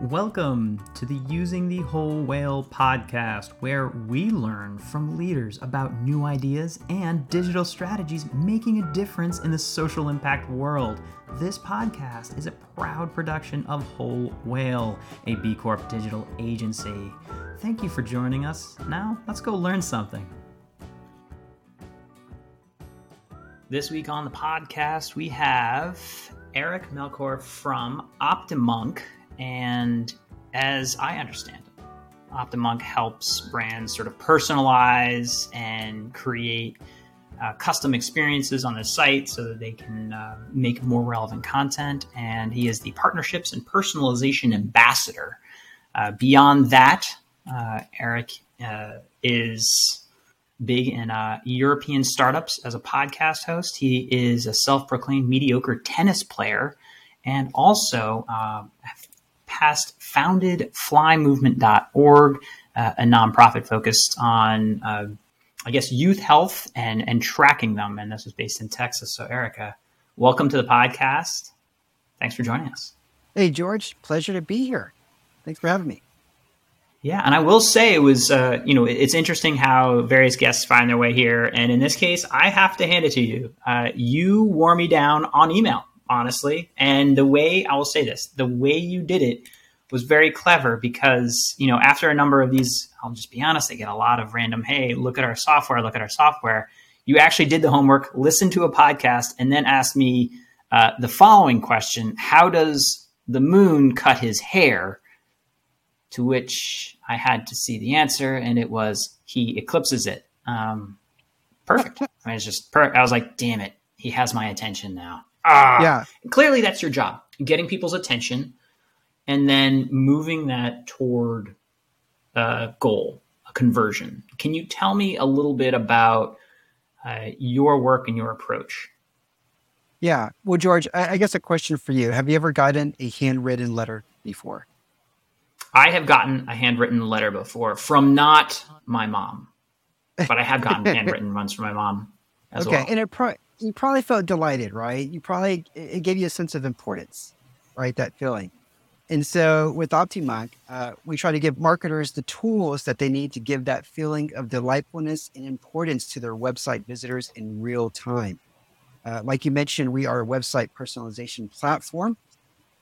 Welcome to the Using the Whole Whale podcast, where we learn from leaders about new ideas and digital strategies making a difference in the social impact world. This podcast is a proud production of Whole Whale, a B Corp digital agency. Thank you for joining us. Now, let's go learn something. This week on the podcast, we have Eric Melchior from Optimonk. And as I understand it, Optimonk helps brands sort of personalize and create uh, custom experiences on the site so that they can uh, make more relevant content. And he is the partnerships and personalization ambassador. Uh, beyond that, uh, Eric uh, is big in uh, European startups as a podcast host. He is a self proclaimed mediocre tennis player and also past founded flymovement.org, uh, a nonprofit focused on, uh, I guess, youth health and, and tracking them. And this is based in Texas. So, Erica, welcome to the podcast. Thanks for joining us. Hey, George. Pleasure to be here. Thanks for having me. Yeah, and I will say it was, uh, you know, it's interesting how various guests find their way here. And in this case, I have to hand it to you. Uh, you wore me down on email honestly. And the way I will say this, the way you did it was very clever because, you know, after a number of these, I'll just be honest, I get a lot of random, hey, look at our software, look at our software. You actually did the homework, listened to a podcast, and then asked me uh, the following question How does the moon cut his hair? To which I had to see the answer, and it was he eclipses it. Um, perfect. I was just, per- I was like, damn it, he has my attention now. Ah, yeah. Clearly, that's your job: getting people's attention, and then moving that toward a goal, a conversion. Can you tell me a little bit about uh, your work and your approach? Yeah. Well, George, I, I guess a question for you: Have you ever gotten a handwritten letter before? I have gotten a handwritten letter before from not my mom, but I have gotten handwritten ones from my mom. okay, well. Okay, and it pro- you probably felt delighted, right? You probably it gave you a sense of importance, right? That feeling. And so with Optimonk, uh, we try to give marketers the tools that they need to give that feeling of delightfulness and importance to their website visitors in real time. Uh, like you mentioned, we are a website personalization platform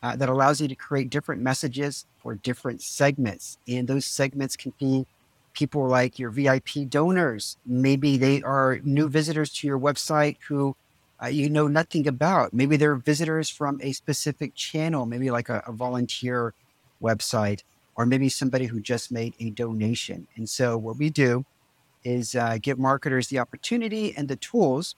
uh, that allows you to create different messages for different segments. And those segments can be people like your VIP donors. Maybe they are new visitors to your website who uh, you know nothing about. Maybe they're visitors from a specific channel, maybe like a, a volunteer website, or maybe somebody who just made a donation. And so, what we do is uh, give marketers the opportunity and the tools.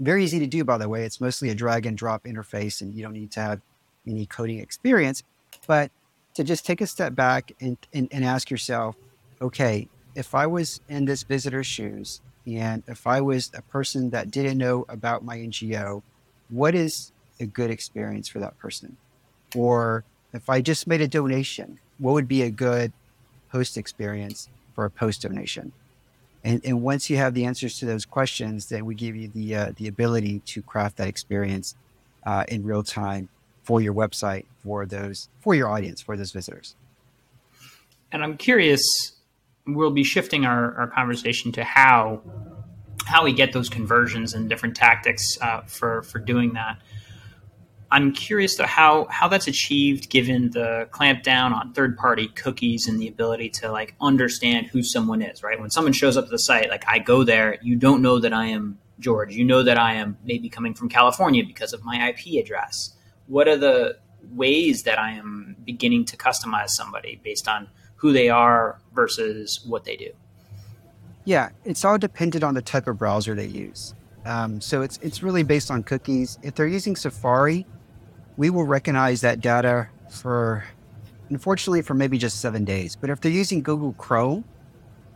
Very easy to do, by the way. It's mostly a drag and drop interface, and you don't need to have any coding experience. But to just take a step back and, and, and ask yourself, okay, if I was in this visitor's shoes and if I was a person that didn't know about my NGO, what is a good experience for that person? Or if I just made a donation, what would be a good post experience for a post donation? And, and once you have the answers to those questions, then we give you the uh, the ability to craft that experience uh, in real time for your website, for those for your audience, for those visitors. And I'm curious, we'll be shifting our, our conversation to how how we get those conversions and different tactics uh, for for doing that. I'm curious to how how that's achieved given the clampdown on third party cookies and the ability to like understand who someone is. Right when someone shows up to the site, like I go there, you don't know that I am George. You know that I am maybe coming from California because of my IP address. What are the ways that I am beginning to customize somebody based on who they are versus what they do? Yeah, it's all dependent on the type of browser they use. Um, so it's it's really based on cookies. If they're using Safari, we will recognize that data for, unfortunately, for maybe just seven days. But if they're using Google Chrome,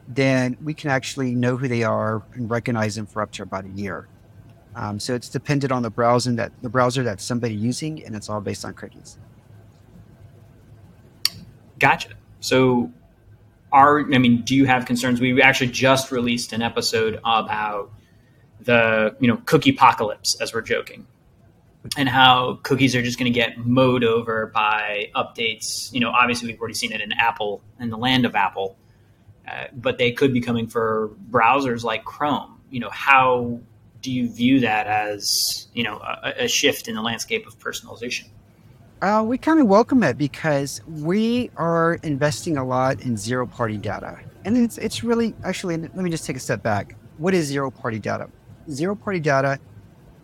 then we can actually know who they are and recognize them for up to about a year. Um, so it's dependent on the browser that the browser that somebody using, and it's all based on cookies. Gotcha. So, are I mean, do you have concerns? We actually just released an episode about the you know cookie apocalypse, as we're joking. and how cookies are just going to get mowed over by updates. You know, obviously we've already seen it in Apple, in the land of Apple, uh, but they could be coming for browsers like Chrome. You know, how do you view that as you know a, a shift in the landscape of personalization? Uh, we kind of welcome it because we are investing a lot in zero party data. And it's, it's really actually, let me just take a step back. What is zero party data? Zero party data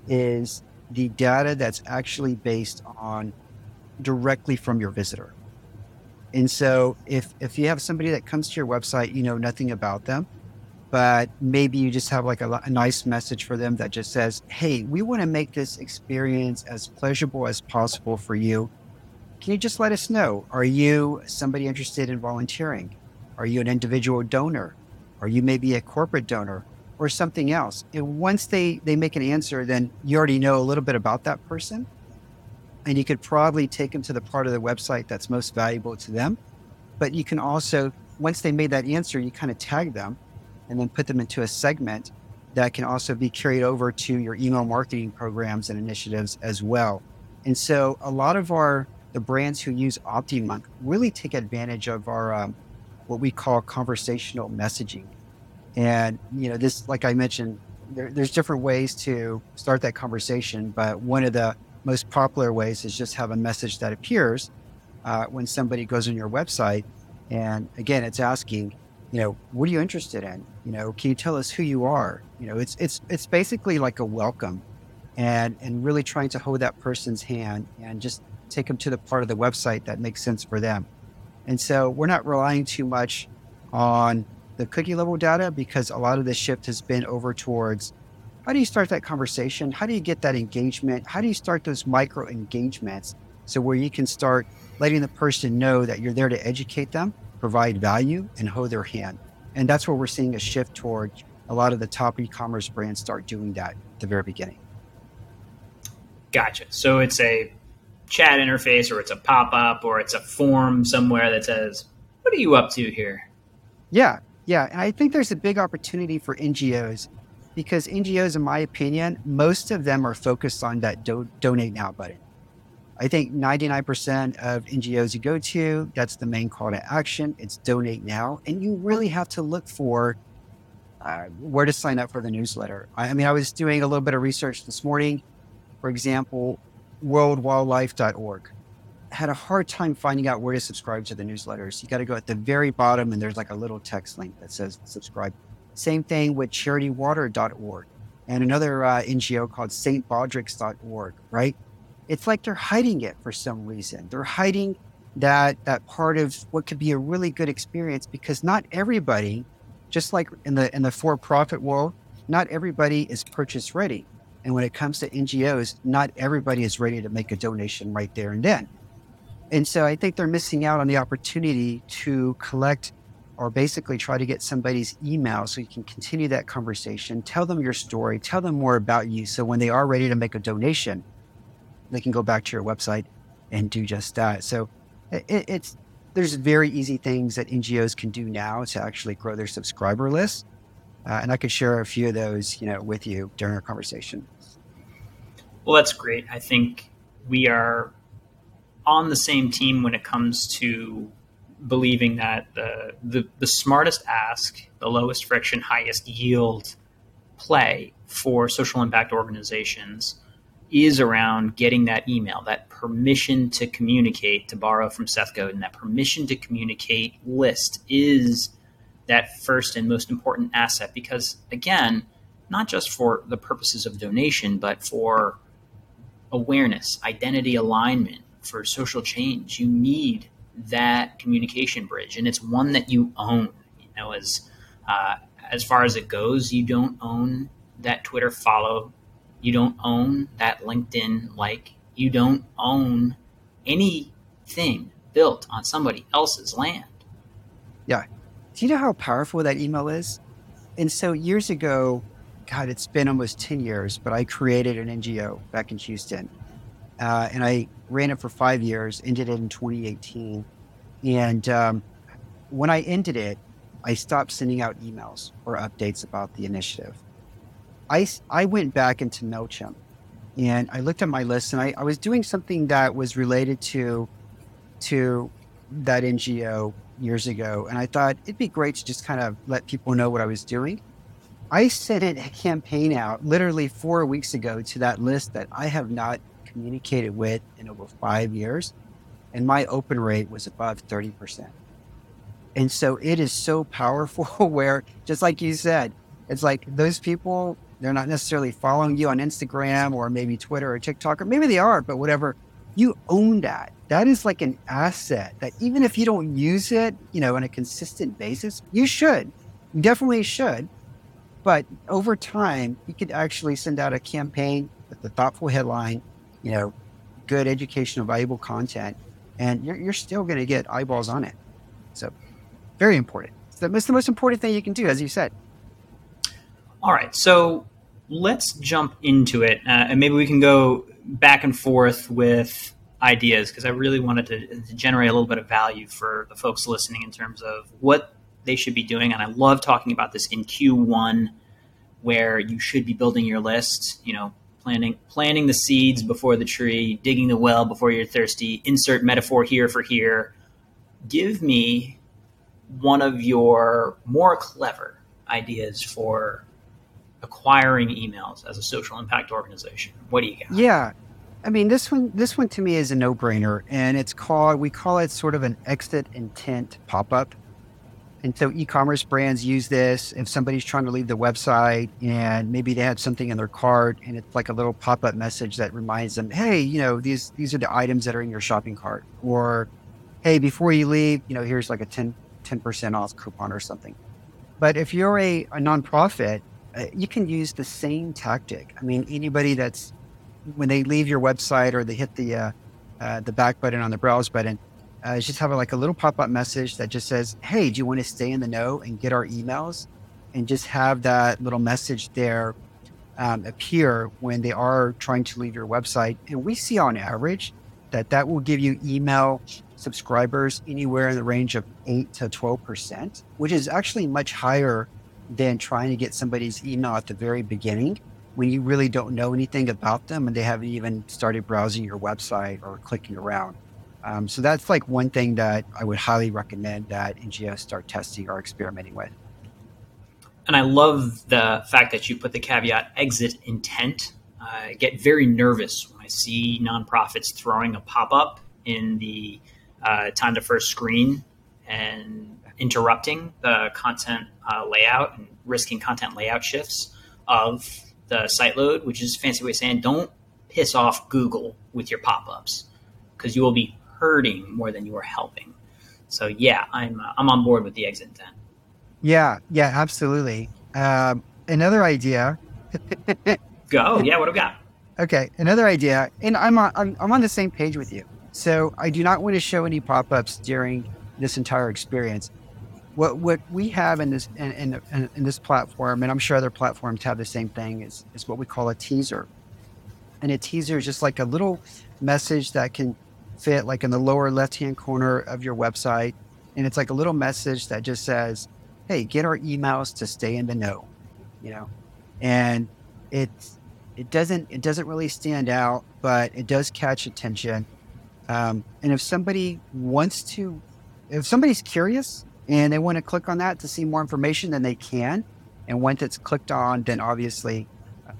is the data that's actually based on directly from your visitor. And so if, if you have somebody that comes to your website, you know nothing about them, but maybe you just have like a, a, nice message for them that just says, Hey, we want to make this experience as pleasurable as possible for you. Can you just let us know? Are you somebody interested in volunteering? Are you an individual donor? Are you maybe a corporate donor or something else? And once they, they make an answer, then you already know a little bit about that person. And you could probably take them to the part of the website that's most valuable to them. But you can also, once they made that answer, you kind of tag them and then put them into a segment that can also be carried over to your email marketing programs and initiatives as well. And so a lot of our the brands who use OptiMonk really take advantage of our um, what we call conversational messaging. And you know, this like I mentioned, there, there's different ways to start that conversation, but one of the most popular ways is just have a message that appears uh, when somebody goes on your website. And again, it's asking, you know, what are you interested in? You know, can you tell us who you are? You know, it's it's it's basically like a welcome, and and really trying to hold that person's hand and just take them to the part of the website that makes sense for them. And so we're not relying too much on the cookie level data because a lot of the shift has been over towards how do you start that conversation? How do you get that engagement? How do you start those micro engagements so where you can start letting the person know that you're there to educate them provide value and hold their hand. And that's where we're seeing a shift toward a lot of the top e-commerce brands start doing that at the very beginning. Gotcha. So it's a chat interface or it's a pop-up or it's a form somewhere that says, what are you up to here? Yeah. Yeah. And I think there's a big opportunity for NGOs because NGOs, in my opinion, most of them are focused on that do- donate now button. I think 99% of NGOs you go to, that's the main call to action. It's donate now. And you really have to look for uh, where to sign up for the newsletter. I, I, mean, I was doing a little bit of research this morning. For example, worldwildlife.org had a hard time finding out where to subscribe to the newsletters. You got to go at the very bottom and there's like a little text link that says subscribe. Same thing with charitywater.org and another uh, NGO called stbaldrick's.org, right? It's like they're hiding it for some reason. They're hiding that that part of what could be a really good experience because not everybody, just like in the in the for-profit world, not everybody is purchase ready. And when it comes to NGOs, not everybody is ready to make a donation right there and then. And so I think they're missing out on the opportunity to collect or basically try to get somebody's email so you can continue that conversation, tell them your story, tell them more about you. So when they are ready to make a donation, they can go back to your website and do just that. So it, it's there's very easy things that NGOs can do now to actually grow their subscriber list, uh, and I could share a few of those, you know, with you during our conversation. Well, that's great. I think we are on the same team when it comes to believing that the, the, the smartest ask, the lowest friction, highest yield play for social impact organizations is around getting that email, that permission to communicate, to borrow from Seth Godin, that permission to communicate list is that first and most important asset because, again, not just for the purposes of donation, but for awareness, identity alignment, for social change, you need that communication bridge, and it's one that you own. You know, as uh, as far as it goes, you don't own that Twitter follow you don't own that LinkedIn like. You don't own anything built on somebody else's land. Yeah. Do you know how powerful that email is? And so years ago, God, it's been almost 10 years, but I created an NGO back in Houston. Uh, and I ran it for five years, ended it in 2018. And um, when I ended it, I stopped sending out emails or updates about the initiative. I, I went back into MailChimp and I looked at my list and I, I was doing something that was related to to that NGO years ago. And I thought it'd be great to just kind of let people know what I was doing. I sent a campaign out literally four weeks ago to that list that I have not communicated with in over five years. And my open rate was above 30%. And so it is so powerful where, just like you said, it's like those people, they're not necessarily following you on Instagram or maybe Twitter or TikTok, or maybe they are, but whatever. You own that. That is like an asset that even if you don't use it, you know, on a consistent basis, you should. You definitely should. But over time, you could actually send out a campaign with a thoughtful headline, you know, good educational, valuable content, and you're, you're still going to get eyeballs on it. So, very important. So that's the most important thing you can do, as you said. All right. So let's jump into it. Uh, and maybe we can go back and forth with ideas because I really wanted to, to, generate a little bit of value for the folks listening in terms of what they should be doing. And I love talking about this in Q1 where you should be building your list, you know, planting planting the seeds before the tree, digging the well before you're thirsty, insert metaphor here for here. Give me one of your more clever ideas for acquiring emails as a social impact organization. What do you got? Yeah. I mean, this one, this one to me is a no-brainer, and it's called. We call it sort of an exit intent pop-up. And so, e-commerce brands use this if somebody's trying to leave the website and maybe they had something in their cart, and it's like a little pop-up message that reminds them, "Hey, you know, these these are the items that are in your shopping cart," or, "Hey, before you leave, you know, here's like a 10 percent off coupon or something." But if you're a, a nonprofit you can use the same tactic. I mean, anybody that's when they leave your website or they hit the uh, uh, the back button on the browse button, uh, just have a, like a little pop up message that just says, "Hey, do you want to stay in the know and get our emails?" And just have that little message there um, appear when they are trying to leave your website. And we see on average that that will give you email subscribers anywhere in the range of eight to twelve percent, which is actually much higher than trying to get somebody's email at the very beginning when you really don't know anything about them and they haven't even started browsing your website or clicking around. Um, so that's like one thing that I would highly recommend that NGOs start testing or experimenting with. And I love the fact that you put the caveat exit intent. I get very nervous when I see nonprofits throwing a pop up in the uh, time to first screen and interrupting the content uh, layout and risking content layout shifts of the site load, which is a fancy way of saying don't piss off Google with your pop ups because you will be hurting more than you are helping. So yeah, I'm uh, I'm on board with the exit intent. Yeah, yeah, absolutely. Um, another idea. Go. Yeah, what do we got? Okay, another idea, and I'm on, I'm, I'm on the same page with you. So I do not want to show any pop ups during this entire experience what what we have in this in, in, in, this platform, and I'm sure other platforms have the same thing, is is what we call a teaser. And a teaser is just like a little message that can fit like in the lower left hand corner of your website, and it's like a little message that just says, "Hey, get our emails to stay in the know," you know, and it's it doesn't it doesn't really stand out, but it does catch attention. Um, and if somebody wants to, if somebody's curious and they want to click on that to see more information, then they can. And once it's clicked on, then obviously,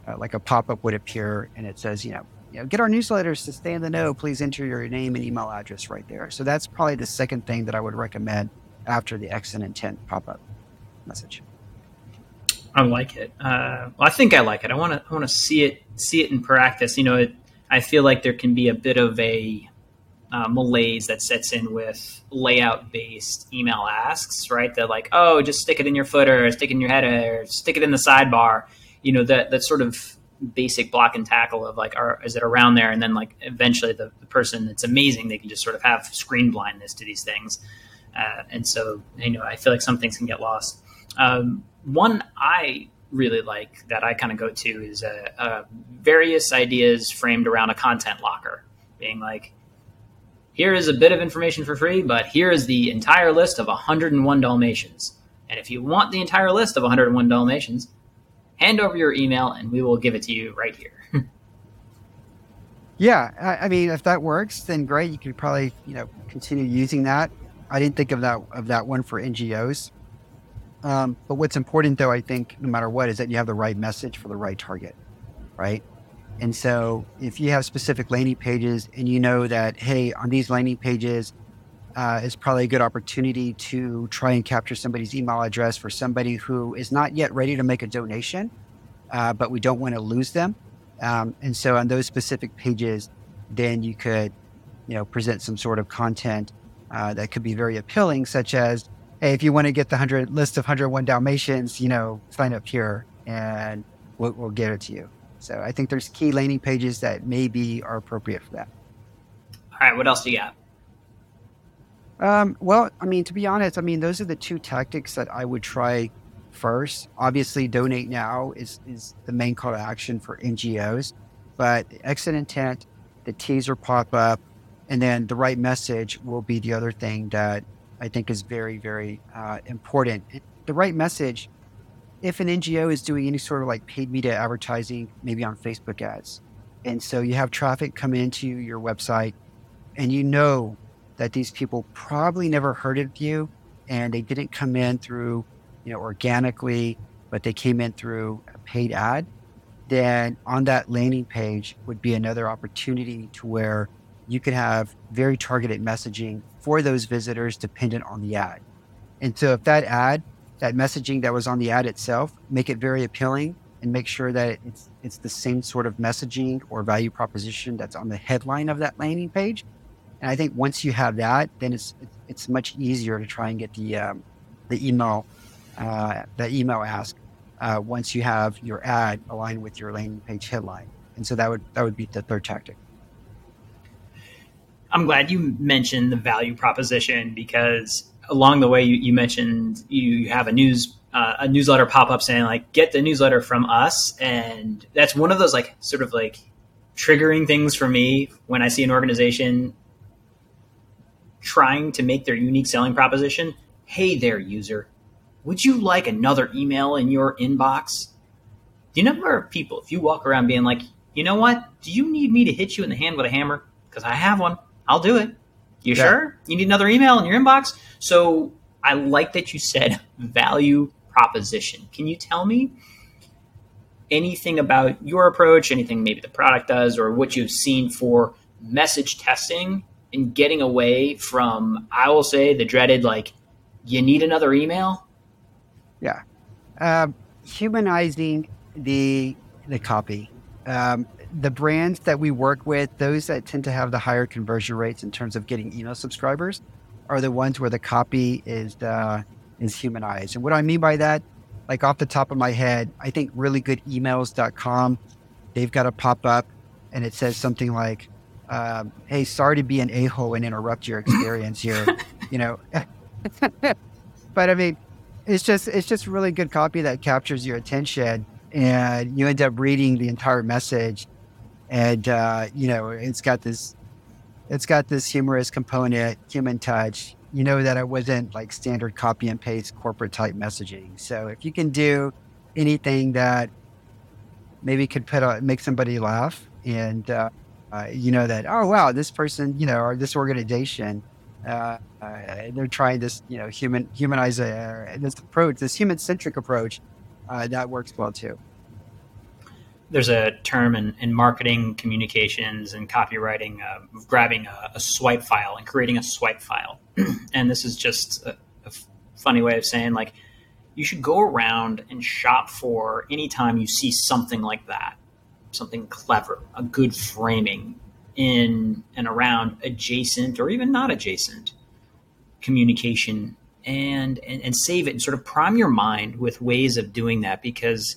uh, like a pop up would appear, and it says, you know, you know, get our newsletters to stay in the know. Please enter your name and email address right there. So that's probably the second thing that I would recommend after the exit intent pop up message. I like it. Uh, well, I think I like it. I want to. I want to see it. See it in practice. You know, it, I feel like there can be a bit of a uh, malaise that sets in with layout based email asks, right? That like, oh, just stick it in your footer, stick it in your header, stick it in the sidebar. You know, that that sort of basic block and tackle of like, are, is it around there? And then like eventually the, the person, it's amazing. They can just sort of have screen blindness to these things. Uh, and so, you know, I feel like some things can get lost. Um, one I really like that I kind of go to is uh, uh, various ideas framed around a content locker, being like, here is a bit of information for free, but here is the entire list of 101 Dalmatians. And if you want the entire list of 101 Dalmatians, hand over your email and we will give it to you right here. Yeah, I, I, mean, if that works, then great. You could probably you know continue using that. I didn't think of that of that one for NGOs. Um, but what's important, though, I think, no matter what, is that you have the right message for the right target, right? And so, if you have specific landing pages, and you know that, hey, on these landing pages, uh, is probably a good opportunity to try and capture somebody's email address for somebody who is not yet ready to make a donation, uh, but we don't want to lose them. Um, and so on those specific pages, then you could, you know, present some sort of content uh, that could be very appealing, such as, hey, if you want to get the hundred list of 101 Dalmatians, you know, sign up here and we'll, we'll get it to you. So I think there's key landing pages that maybe are appropriate for that. All right, what else do you got? Um, well, I mean, to be honest, I mean, those are the two tactics that I would try first. Obviously, donate now is, is the main call to action for NGOs, but exit intent, the teaser pop up, and then the right message will be the other thing that I think is very, very uh, important. The right message, if an NGO is doing any sort of like paid media advertising, maybe on Facebook ads, and so you have traffic come into your website and you know that these people probably never heard of you and they didn't come in through you know, organically, but they came in through a paid ad, then on that landing page would be another opportunity to where you could have very targeted messaging for those visitors dependent on the ad. And so if that ad, that messaging that was on the ad itself, make it very appealing and make sure that it's it's the same sort of messaging or value proposition that's on the headline of that landing page. And I think once you have that, then it's it's much easier to try and get the um, the email uh, the email ask uh, once you have your ad aligned with your landing page headline. And so that would that would be the third tactic. I'm glad you mentioned the value proposition because along the way you, you mentioned you have a news uh, a newsletter pop up saying like get the newsletter from us, and that's one of those like sort of like triggering things for me when I see an organization trying to make their unique selling proposition. Hey there, user, would you like another email in your inbox? You know there are people, if you walk around being like, you know what? Do you need me to hit you in the hand with a hammer? Because I have one. I'll do it. You yeah. sure? You need another email in your inbox? So I like that you said value proposition. Can you tell me anything about your approach, anything maybe the product does, or what you've seen for message testing and getting away from, I will say, the dreaded, like, you need another email? Yeah. Uh, humanizing the the copy. Um, the brands that we work with, those that tend to have the higher conversion rates in terms of getting email subscribers, are the ones where the copy is uh, is humanized. And what I mean by that, like off the top of my head, I think reallygoodemails.com, they've got a pop up and it says something like, um, "Hey, sorry to be an a hole and interrupt your experience here," you know. but I mean, it's just it's just really good copy that captures your attention and you end up reading the entire message and uh, you know it's got this it's got this humorous component human touch you know that it wasn't like standard copy and paste corporate type messaging so if you can do anything that maybe could put a, make somebody laugh and uh, uh, you know that oh wow this person you know or this organization uh, uh, they're trying this, you know, human humanize uh, this approach, this human centric approach. That works well too. There's a term in, in marketing communications and copywriting of grabbing a, a, swipe file and creating a swipe file. and this is just a, a funny way of saying like you should go around and shop for anytime you see something like that, something clever, a good framing, in and around adjacent or even not adjacent communication and, and, and save it and sort of prime your mind with ways of doing that because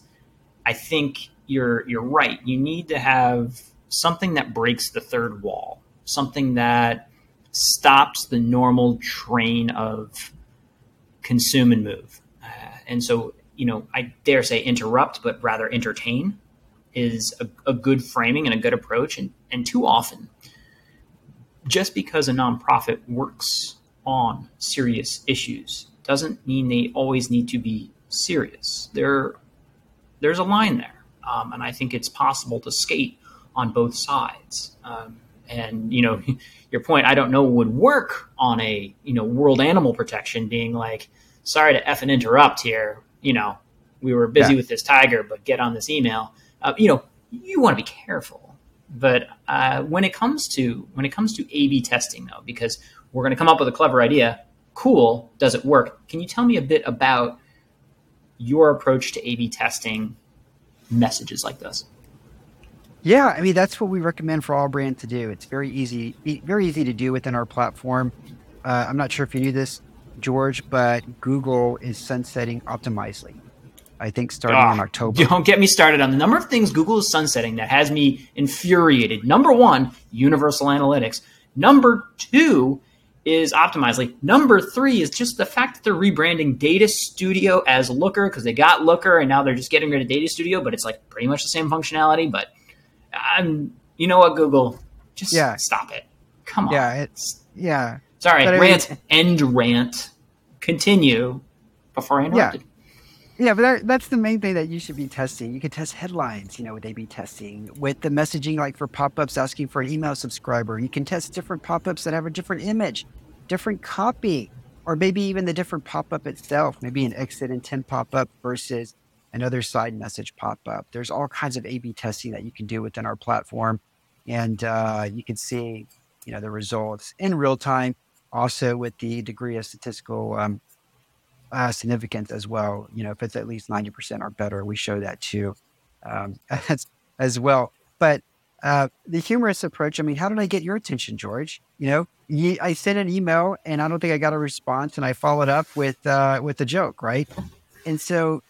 I think you're you're right. You need to have something that breaks the third wall, something that stops the normal train of consume and move. Uh, and so, you know, I dare say interrupt, but rather entertain is a, a good framing and a good approach. And, and too often, just because a nonprofit works on serious issues doesn't mean they always need to be serious. There, there's a line there. Um, and I think it's possible to skate on both sides. Um, and you know, your point, I don't know would work on a you know World Animal Protection being like, sorry to f and interrupt here. You know, we were busy yeah. with this tiger, but get on this email. Uh, you know, you want to be careful. But uh, when it comes to when it comes to A/B testing, though, because we're going to come up with a clever idea, cool, does it work? Can you tell me a bit about your approach to A/B testing messages like this? Yeah, I mean that's what we recommend for all brands to do. It's very easy, very easy to do within our platform. Uh, I'm not sure if you knew this, George, but Google is sunsetting Optimize. I think starting oh, in October. Don't get me started on the number of things Google is sunsetting that has me infuriated. Number one, Universal Analytics. Number two is Optimize. Number three is just the fact that they're rebranding Data Studio as Looker because they got Looker and now they're just getting rid of Data Studio, but it's like pretty much the same functionality. But I'm, you know what, Google, just yeah. stop it. Come on. Yeah, it's yeah. Sorry, but rant I mean, end rant. Continue before I interrupted. Yeah. Yeah, but that, that's the main thing that you should be testing. You can test headlines, you know, would they be testing with the messaging like for pop-ups asking for an email subscriber. You can test different pop-ups that have a different image, different copy, or maybe even the different pop-up itself, maybe an exit intent pop-up versus another side message pop-up. There's all kinds of A/B testing that you can do within our platform, and uh, you can see, you know, the results in real time. Also, with the degree of statistical um, uh, significance as well. You know, if it's at least 90% or better, we show that too um, as, as well. But uh, the humorous approach, I mean, how did I get your attention, George? You know, I sent an email and I don't think I got a response and I followed up with, uh, with a joke, right? And so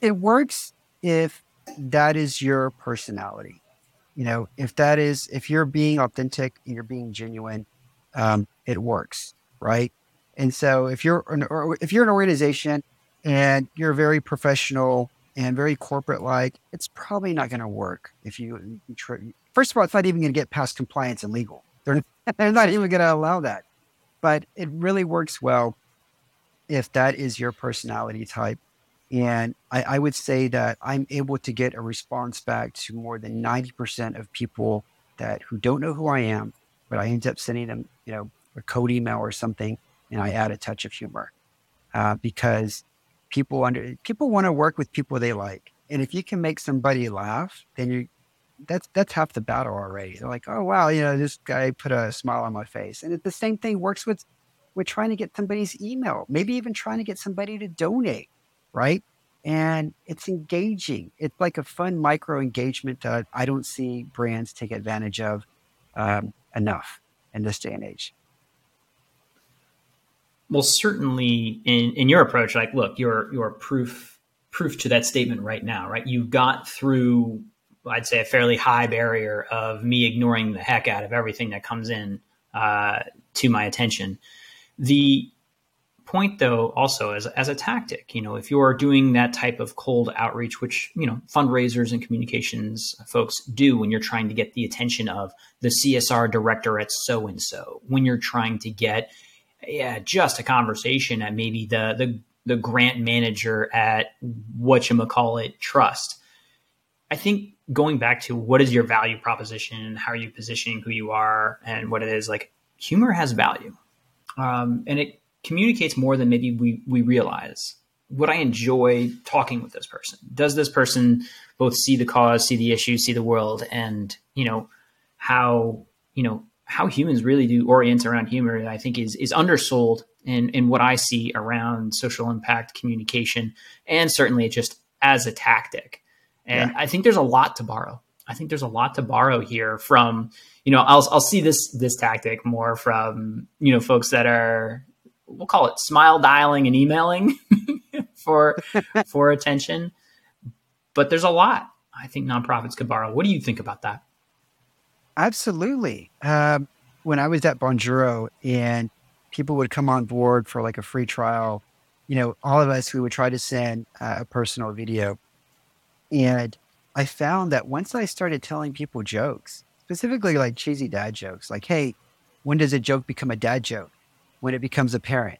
it works if that is your personality. You know, if that is, if you're being authentic and you're being genuine, um, it works, right? And so if you're an, if you're an organization and you're very professional and very corporate like, it's probably not going to work if you, you first of all, it's not even going to get past compliance and legal. They're, they're not even going to allow that. But it really works well if that is your personality type. And I, I would say that I'm able to get a response back to more than 90% of people that who don't know who I am, but I end up sending them, you know, a code email or something and I add a touch of humor uh, because people under people want to work with people they like, and if you can make somebody laugh, then you that's that's half the battle already. They're like, oh wow, you know, this guy put a smile on my face, and the same thing works with with trying to get somebody's email, maybe even trying to get somebody to donate, right? And it's engaging. It's like a fun micro engagement that I don't see brands take advantage of um, enough in this day and age well, certainly in, in your approach, like, look, you're, proof, proof to that statement right now, right? You got through, I'd say, a fairly high barrier of me ignoring the heck out of everything that comes in uh, to my attention. The point, though, also as, as a tactic, you know, if you're doing that type of cold outreach, which, you know, fundraisers and communications folks do when you're trying to get the attention of the CSR director at so and so, when you're trying to get yeah, just a conversation at maybe the the the grant manager at what you call it trust. I think going back to what is your value proposition, how are you positioning who you are, and what it is like. Humor has value, um, and it communicates more than maybe we we realize. Would I enjoy talking with this person? Does this person both see the cause, see the issue, see the world, and you know how you know how humans really do orient around humor, I think is is undersold in in what I see around social impact communication, and certainly just as a tactic. And yeah. I think there's a lot to borrow. I think there's a lot to borrow here from you know I'll I'll see this this tactic more from you know folks that are we'll call it smile dialing and emailing for for attention. But there's a lot I think nonprofits could borrow. What do you think about that? Absolutely. Um, when I was at Bonjoro and people would come on board for like a free trial, you know, all of us, we would try to send uh, a personal video. And I found that once I started telling people jokes, specifically like cheesy dad jokes, like, hey, when does a joke become a dad joke? When it becomes apparent.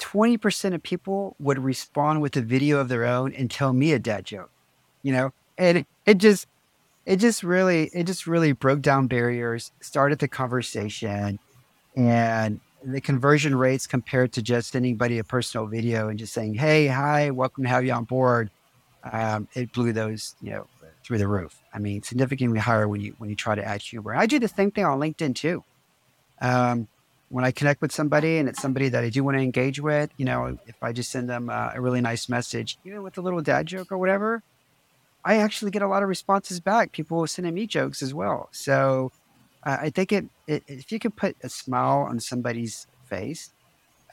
20% of people would respond with a video of their own and tell me a dad joke, you know? And it, it just, it just really it just really broke down barriers, started the conversation, and the conversion rates compared to just anybody a personal video and just saying, "Hey, hi, welcome to have you on board." Um, it blew those, you know, through the roof. I mean, significantly higher when you when you try to add humor. I do the same thing on LinkedIn too. Um, when I connect with somebody and it's somebody that I do want to engage with, you know, if I just send them uh, a really nice message, even with a little dad joke or whatever, I actually get a lot of responses back. People sending me jokes as well. So uh, I think it, it, if you can put a smile on somebody's face,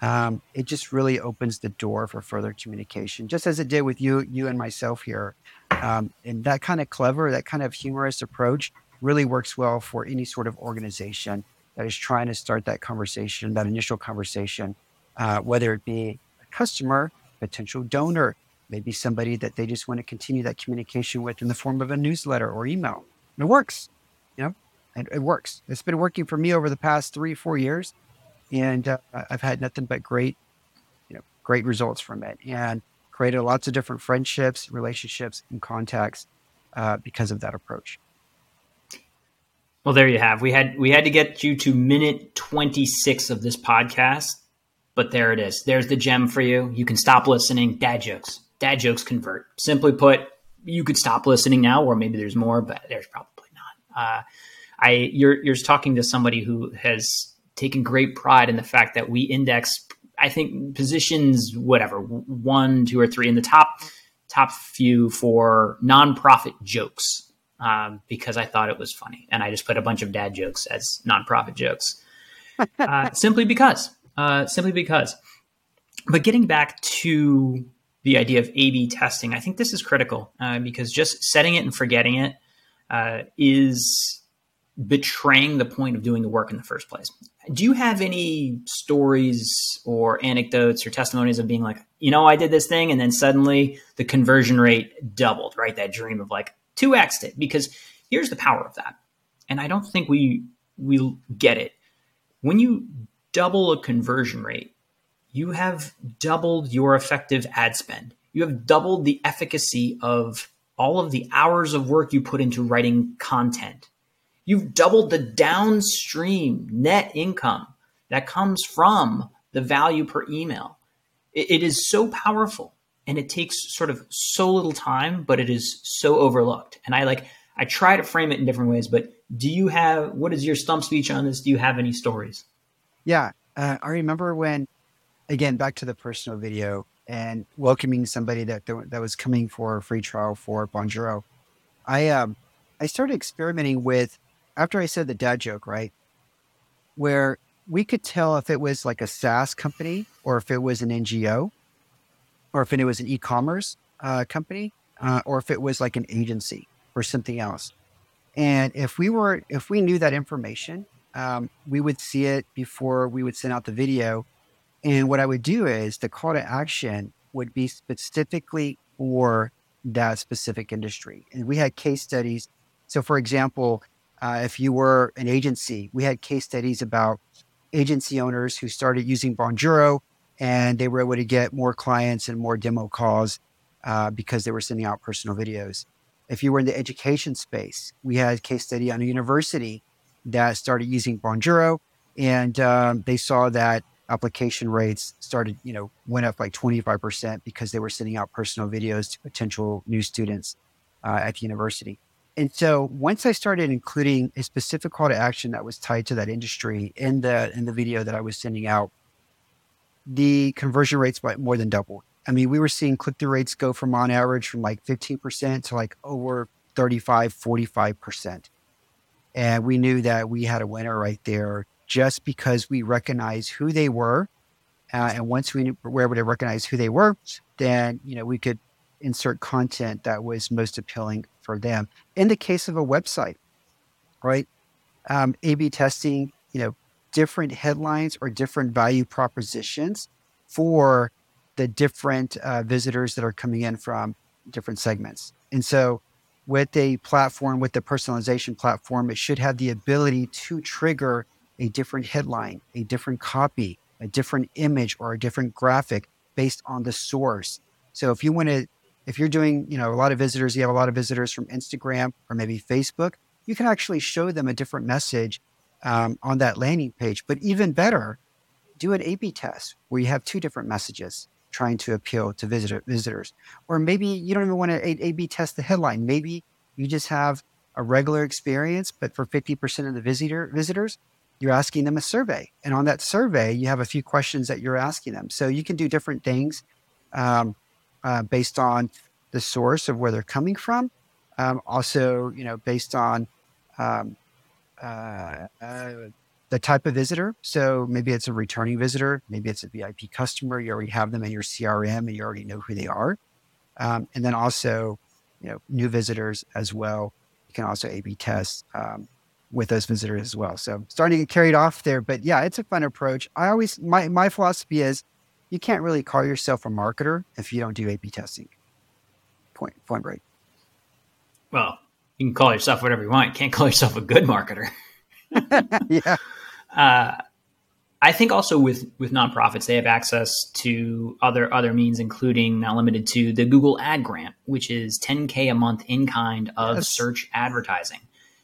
um, it just really opens the door for further communication, just as it did with you, you and myself here. Um, and that kind of clever, that kind of humorous approach really works well for any sort of organization that is trying to start that conversation, that initial conversation, uh, whether it be a customer, potential donor, maybe somebody that they just want to continue that communication with in the form of a newsletter or email. And it works, you know, and it works. It's been working for me over the past three, four years, and uh, I've had nothing but great, you know, great results from it, and created lots of different friendships, relationships, and contacts uh, because of that approach. Well, there you have. We had we had to get you to minute 26 of this podcast, but there it is. There's the gem for you. You can stop listening. Dad jokes. Dad jokes convert. Simply put, you could stop listening now, or maybe there's more, but there's probably not. Uh, I you're you're talking to somebody who has taken great pride in the fact that we index. I think positions whatever one, two, or three in the top top few for nonprofit jokes um, because I thought it was funny, and I just put a bunch of dad jokes as nonprofit jokes, uh, simply because, uh, simply because. But getting back to the idea of A/B testing, I think this is critical uh, because just setting it and forgetting it uh, is betraying the point of doing the work in the first place. Do you have any stories or anecdotes or testimonies of being like, you know, I did this thing and then suddenly the conversion rate doubled, right? That dream of like, 2x it because here's the power of that. And I don't think we we get it. When you double a conversion rate, you have doubled your effective ad spend. You have doubled the efficacy of all of the hours of work you put into writing content. You've doubled the downstream net income that comes from the value per email. it, it is so powerful and it takes sort of so little time, but it is so overlooked. And I like I try to frame it in different ways, but do you have what is your stump speech on this? Do you have any stories? Yeah, uh, I remember when, again, back to the personal video and welcoming somebody that that was coming for a free trial for Bonjoro. I um I started experimenting with after I said the dad joke, right? Where we could tell if it was like a SaaS company or if it was an NGO or if it was an e-commerce uh, company, uh, or if it was like an agency or something else. And if we were, if we knew that information, um, we would see it before we would send out the video. And what I would do is the call to action would be specifically for that specific industry. And we had case studies. So, for example, uh, if you were an agency, we had case studies about agency owners who started using Bonjoro and they were able to get more clients and more demo calls uh, because they were sending out personal videos. If you were in the education space, we had a case study on a university that started using Bonjoro, and um, they saw that application rates started, you know, went up like 25% because they were sending out personal videos to potential new students uh, at the university. And so once I started including a specific call to action that was tied to that industry in the in the video that I was sending out, the conversion rates more than double. I mean, we were seeing click through rates go from on average from like 15% to like over 35, 45%. And we knew that we had a winner right there just because we recognize who they were. Uh, and once we were able to recognize who they were, then, you know, we could insert content that was most appealing for them. In the case of a website, right? Um, A B testing, you know, different headlines or different value propositions for the different uh, visitors that are coming in from different segments. And so, with a platform, with the personalization platform, it should have the ability to trigger a different headline, a different copy, a different image, or a different graphic based on the source. So, if you want to if you're doing, you know, a lot of visitors, you have a lot of visitors from Instagram or maybe Facebook, you can actually show them a different message um, on that landing page. But even better, do an A/B test where you have two different messages trying to appeal to visitor, visitors. Or maybe you don't even want to A/B test the headline. Maybe you just have a regular experience, but for 50% of the visitor visitors, you're asking them a survey. And on that survey, you have a few questions that you're asking them. So you can do different things um, uh, based on the source of where they're coming from. Um, also, you know, based on um, uh, uh, the type of visitor. So maybe it's a returning visitor, maybe it's a VIP customer. You already have them in your CRM and you already know who they are. Um, and then also, you know, new visitors as well. You can also A/B test um, with those visitors as well. So starting to get carried off there, but yeah, it's a fun approach. I always my my philosophy is you can't really call yourself a marketer if you don't do A/B testing. Point point break. Well, you can call yourself whatever you want. You can't call yourself a good marketer. yeah. Uh, I think also with with nonprofits, they have access to other other means, including not limited to the Google Ad Grant, which is 10k a month in kind of yes. search advertising.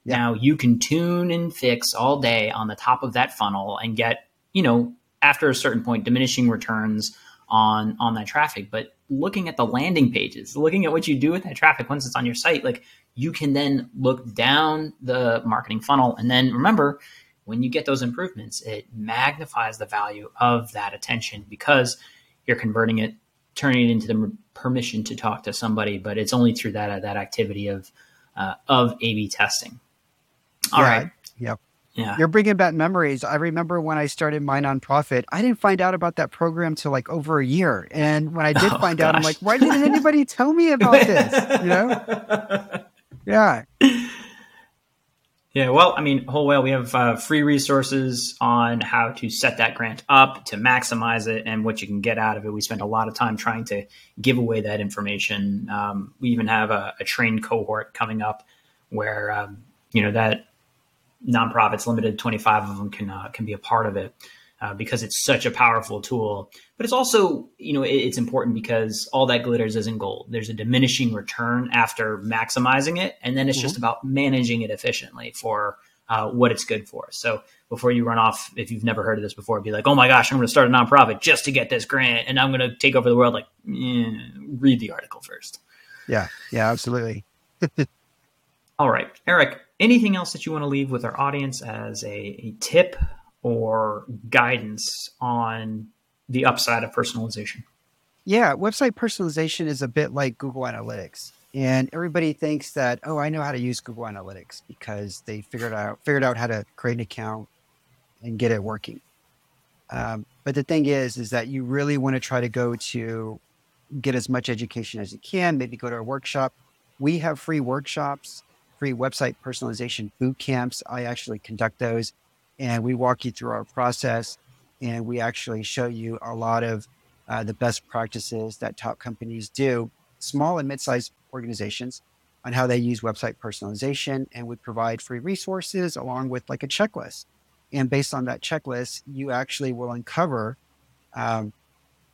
Yeah. Now you can tune and fix all day on the top of that funnel and get, you know, after a certain point, diminishing returns on on that traffic. But looking at the landing pages, looking at what you do with that traffic once it's on your site, like you can then look down the marketing funnel and then remember when you get those improvements, it magnifies the value of that attention because you're converting it, turning it into the permission to talk to somebody. But it's only through that that activity of uh, of A/B testing. All yeah, right. Yep. Yeah. You're bringing back memories. I remember when I started my nonprofit, I didn't find out about that program till like over a year. And when I did oh, find gosh. out, I'm like, why didn't anybody tell me about this? You know? Yeah. Yeah, well, I mean, whole whale, we have uh, free resources on how to set that grant up to maximize it and what you can get out of it. We spend a lot of time trying to give away that information. Um, we even have a, a, trained cohort coming up where um, you know that nonprofits, limited twenty five of them, can uh, can be a part of it uh, because it's such a powerful tool. But it's also, you know, it, it's important because all that glitters isn't gold. There's a diminishing return after maximizing it, and then it's mm-hmm. just about managing it efficiently for uh, what it's good for. So before you run off, if you've never heard of this before, be like, oh my gosh, I'm going to start a nonprofit just to get this grant, and I'm going to take over the world. Like, eh, read the article first. Yeah, yeah, absolutely. all right, Eric. Anything else that you want to leave with our audience as a, a tip or guidance on the upside of personalization? Yeah, website personalization is a bit like Google Analytics. And everybody thinks that, oh, I know how to use Google Analytics because they figured out figured out how to create an account and get it working. Um, but the thing is, is that you really want to try to go to get as much education as you can. Maybe go to a workshop. We have free workshops, free website personalization boot camps. I actually conduct those and we walk you through our process and we actually show you a lot of uh, the best practices that top companies do small and mid-sized organizations on how they use website personalization and we provide free resources along with like a checklist and based on that checklist you actually will uncover um,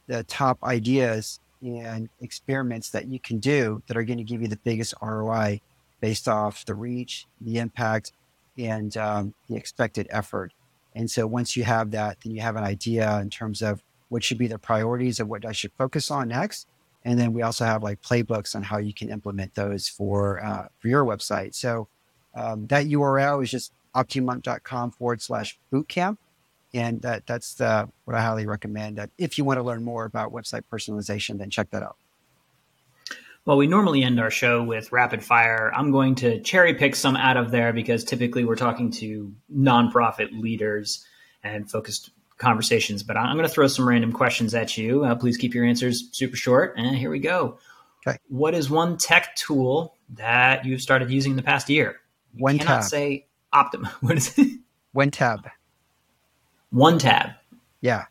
the top ideas and experiments that you can do that are going to give you the biggest roi based off the reach the impact and um, the expected effort. And so once you have that, then you have an idea in terms of what should be the priorities of what I should focus on next. And then we also have like playbooks on how you can implement those for uh, for your website. So um, that URL is just optimonk.com forward slash bootcamp. And that that's the, what I highly recommend that if you want to learn more about website personalization, then check that out. Well, we normally end our show with rapid fire. I'm going to cherry pick some out of there because typically we're talking to nonprofit leaders and focused conversations. But I'm going to throw some random questions at you. Uh, please keep your answers super short. And here we go. Okay. What is one tech tool that you've started using in the past year? You one cannot tab. say OptiMonk. What is it? One tab. One tab. Yeah.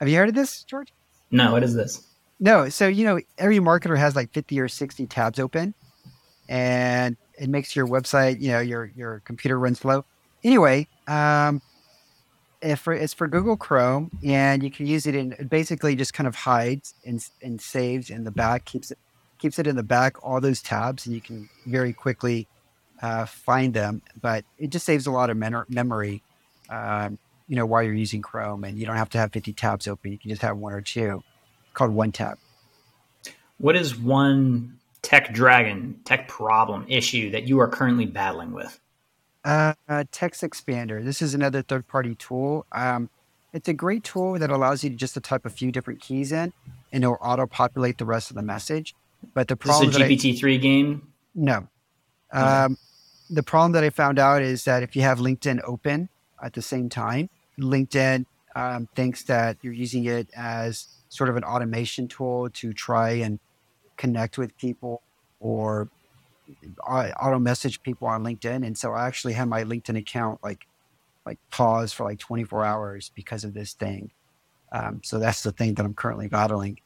Have you heard of this, George? No. What is this? No, so you know, every marketer has like 50 or 60 tabs open and it makes your website, you know, your your computer run slow. Anyway, um if it's for Google Chrome and you can use it in it basically just kind of hides and, and saves in the back, keeps it keeps it in the back, all those tabs, and you can very quickly uh, find them. But it just saves a lot of men- memory, um, you know, while you're using Chrome, and you don't have to have 50 tabs open. You can just have one or two. Called One Tab. What is one tech dragon, tech problem, issue that you are currently battling with? Uh, uh, Text Expander. This is another third-party tool. Um, it's a great tool that allows you to just to type a few different keys in, and it'll auto-populate the rest of the message. But the problem is a GPT three game? No. Okay. Um, the problem that I found out is that if you have LinkedIn open at the same time, LinkedIn um, thinks that you're using it as sort of an automation tool to try and connect with people or auto message people on LinkedIn. And so I actually had my LinkedIn account like like pause for like 24 hours because of this thing. Um, so that's the thing that I'm currently battling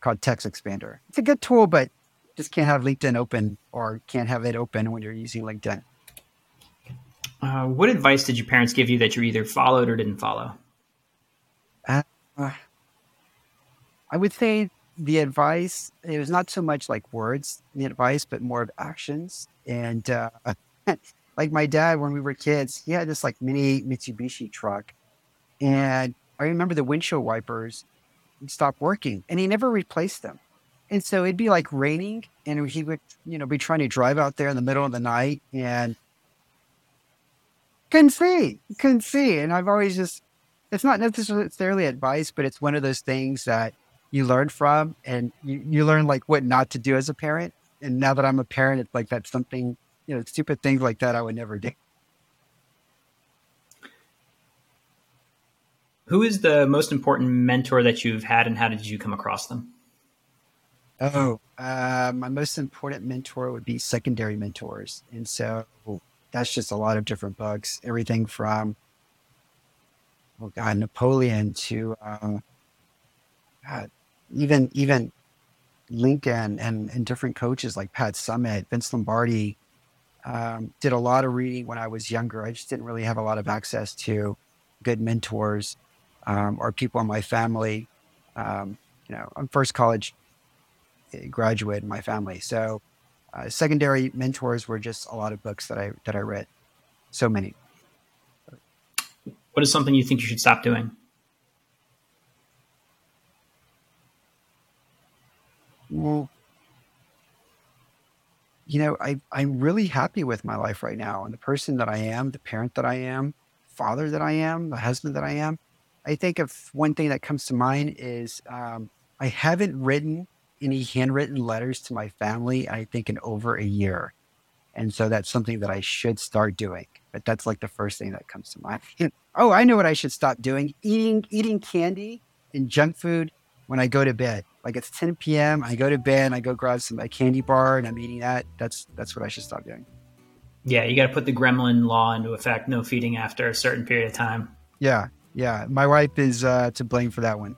called Text Expander. It's a good tool, but just can't have LinkedIn open or can't have it open when you're using LinkedIn. Uh, what advice did your parents give you that you either followed or didn't follow? Uh, I would say the advice it was not so much like words the advice but more of actions and uh, like my dad when we were kids he had this like mini mitsubishi truck and i remember the windshield wipers stopped working and he never replaced them. And so it'd be like raining and he would, you know, be trying to drive out there in the middle of the night and couldn't see, couldn't see. And I've always just, it's not necessarily advice, but it's one of those things that you learn from and you, you learn like what not to do as a parent. And now that I'm a parent, it's like that's something, you know, stupid things like that I would never do. Who is the most important mentor that you've had, and how did you come across them? Oh, uh, my most important mentor would be secondary mentors, and so that's just a lot of different books. Everything from oh god, Napoleon to uh, god, even even Lincoln and and different coaches like Pat Summitt, Vince Lombardi. Um, did a lot of reading when I was younger. I just didn't really have a lot of access to good mentors um, or people in my family. Um, you know, I'm first college eh, graduate in my family, so uh, secondary mentors were just a lot of books that I that I read. So many. What is something you think you should stop doing? Well, you know, I, I'm really happy with my life right now and the person that I am, the parent that I am, father that I am, the husband that I am. I think of one thing that comes to mind is um, I haven't written any handwritten letters to my family, I think, in over a year. And so that's something that I should start doing. But that's like the first thing that comes to mind. oh, I know what I should stop doing eating, eating candy and junk food when I go to bed. Like it's 10 p.m. I go to bed and I go grab some a candy bar and I'm eating that. That's that's what I should stop doing. Yeah, you got to put the gremlin law into effect. No feeding after a certain period of time. Yeah, yeah, my wife is uh, to blame for that one.